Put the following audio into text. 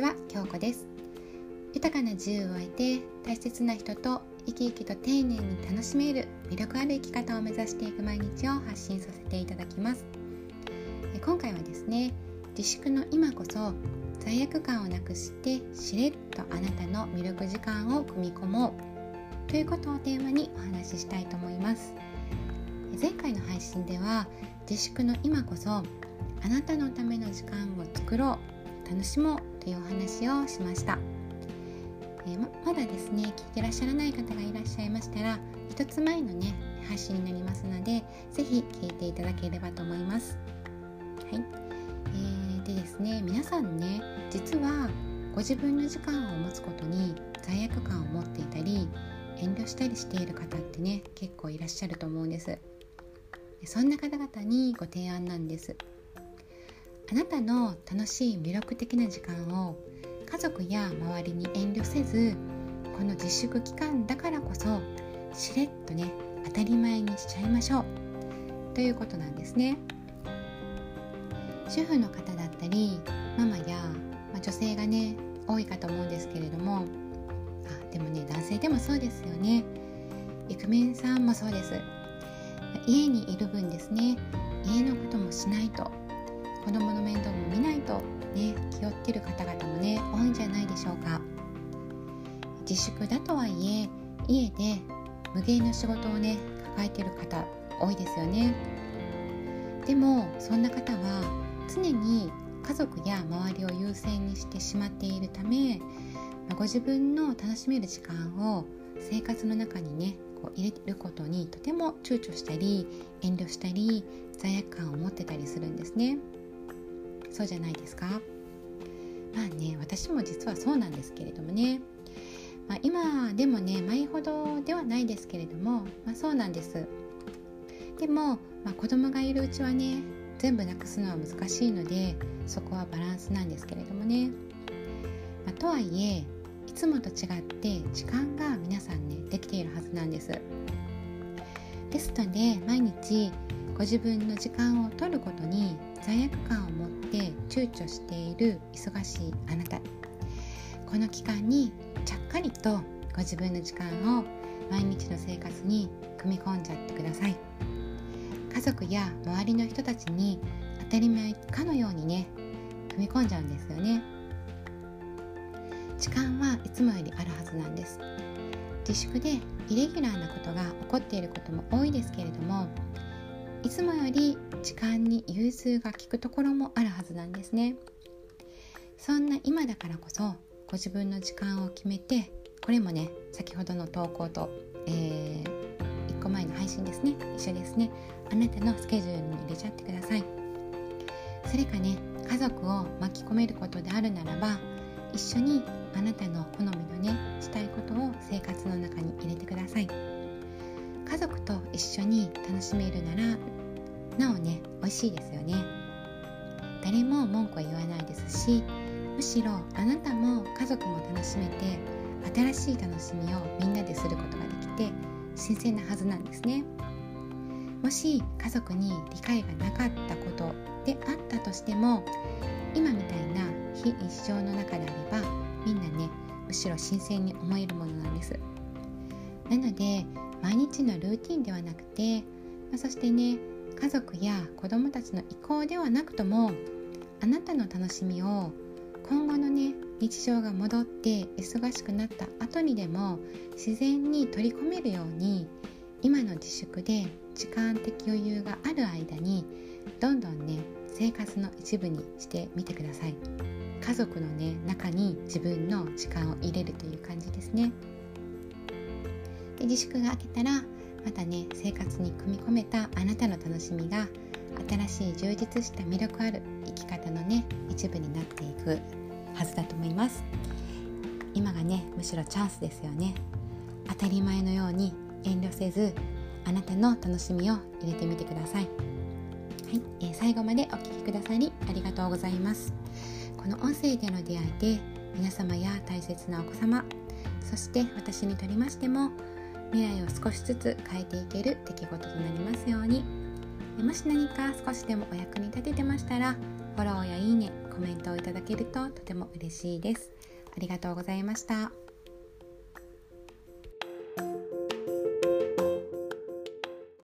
ちは京子です。豊かな自由を得て大切な人と生き生きと丁寧に楽しめる魅力ある生き方を目指していく毎日を発信させていただきます。今回はですね自粛の今こそ罪悪感をなくしてしれっとあなたの魅力時間を組み込もうということをテーマにお話ししたいと思います。前回の配信では自粛の今こそあなたのための時間を作ろう楽しもうというお話をしました、えー、ままだですね聞いてらっしゃらない方がいらっしゃいましたら一つ前のね配信になりますので是非聞いていただければと思います。はい、えー、でですね皆さんね実はご自分の時間を持つことに罪悪感を持っていたり遠慮したりしている方ってね結構いらっしゃると思うんです。そんな方々にご提案なんです。あなたの楽しい魅力的な時間を家族や周りに遠慮せずこの自粛期間だからこそしれっとね当たり前にしちゃいましょう。ということなんですね。主婦の方だったりママや、まあ、女性がね多いかと思うんですけれどもあでもね男性でもそうですよね。イクメンさんもそうです。家にいる分ですね。家のこともしないと。子供の面倒も見ないとね気負ってる方々もね多いんじゃないでしょうか。自粛だとはいえ家で無限の仕事をね抱えてる方多いですよね。でもそんな方は常に家族や周りを優先にしてしまっているためご自分の楽しめる時間を生活の中にねこう入れることにとても躊躇したり遠慮したり罪悪感を持ってたりするんですね。そうじゃないですか？まあね私も実はそうなんですけれどもね、まあ、今でもね前ほどではないですけれども、まあ、そうなんです。でも、まあ、子供がいるうちはね全部なくすのは難しいのでそこはバランスなんですけれどもね、まあ、とはいえいつもと違って時間が皆さんねできているはずなんです。ですので毎日ご自分の時間を取ることに罪悪感を持って躊躇している忙しいあなた。この期間にちゃっかりとご自分の時間を毎日の生活に組み込んじゃってください。家族や周りの人たちに当たり前かのようにね組み込んじゃうんですよね。時間はいつもよりあるはずなんです。自粛でイレギュラーなことが起こっていることも多いですけれどもいつもより時間に融通が利くところもあるはずなんですね。そんな今だからこそご自分の時間を決めてこれもね先ほどの投稿と、えー、1個前の配信ですね一緒ですねあなたのスケジュールに入れちゃってください。それかね家族を巻き込めることであるならば一緒にあなたの好みのねしたいことを生活の中に入れてください。家族と一緒に楽しめるならなおね美味しいですよね。誰も文句は言わないですしむしろあなたも家族も楽しめて新しい楽しみをみんなですることができて新鮮なはずなんですね。もし家族に理解がなかったことであったとしても今みたいな非日常の中であればみんなねむしろ新鮮に思えるものなんです。なので毎日のルーティンではなくて、まあ、そしてね家族や子どもたちの意向ではなくともあなたの楽しみを今後のね日常が戻って忙しくなった後にでも自然に取り込めるように今の自粛で時間的余裕がある間にどんどんね生活の一部にしてみてください。家族のね中に自分の時間を入れるという感じですね。自粛が明けたらまたね生活に組み込めたあなたの楽しみが新しい充実した魅力ある生き方のね一部になっていくはずだと思います。今がねむしろチャンスですよね。当たり前のように遠慮せずあなたの楽しみを入れてみてください。はい、えー、最後までお聴きくださりありがとうございます。この音声での出会いで皆様や大切なお子様そして私にとりましても未来を少しずつ変えていける出来事となりますように。もし何か少しでもお役に立ててましたらフォローやいいねコメントをいただけるととても嬉しいです。ありがとうございました。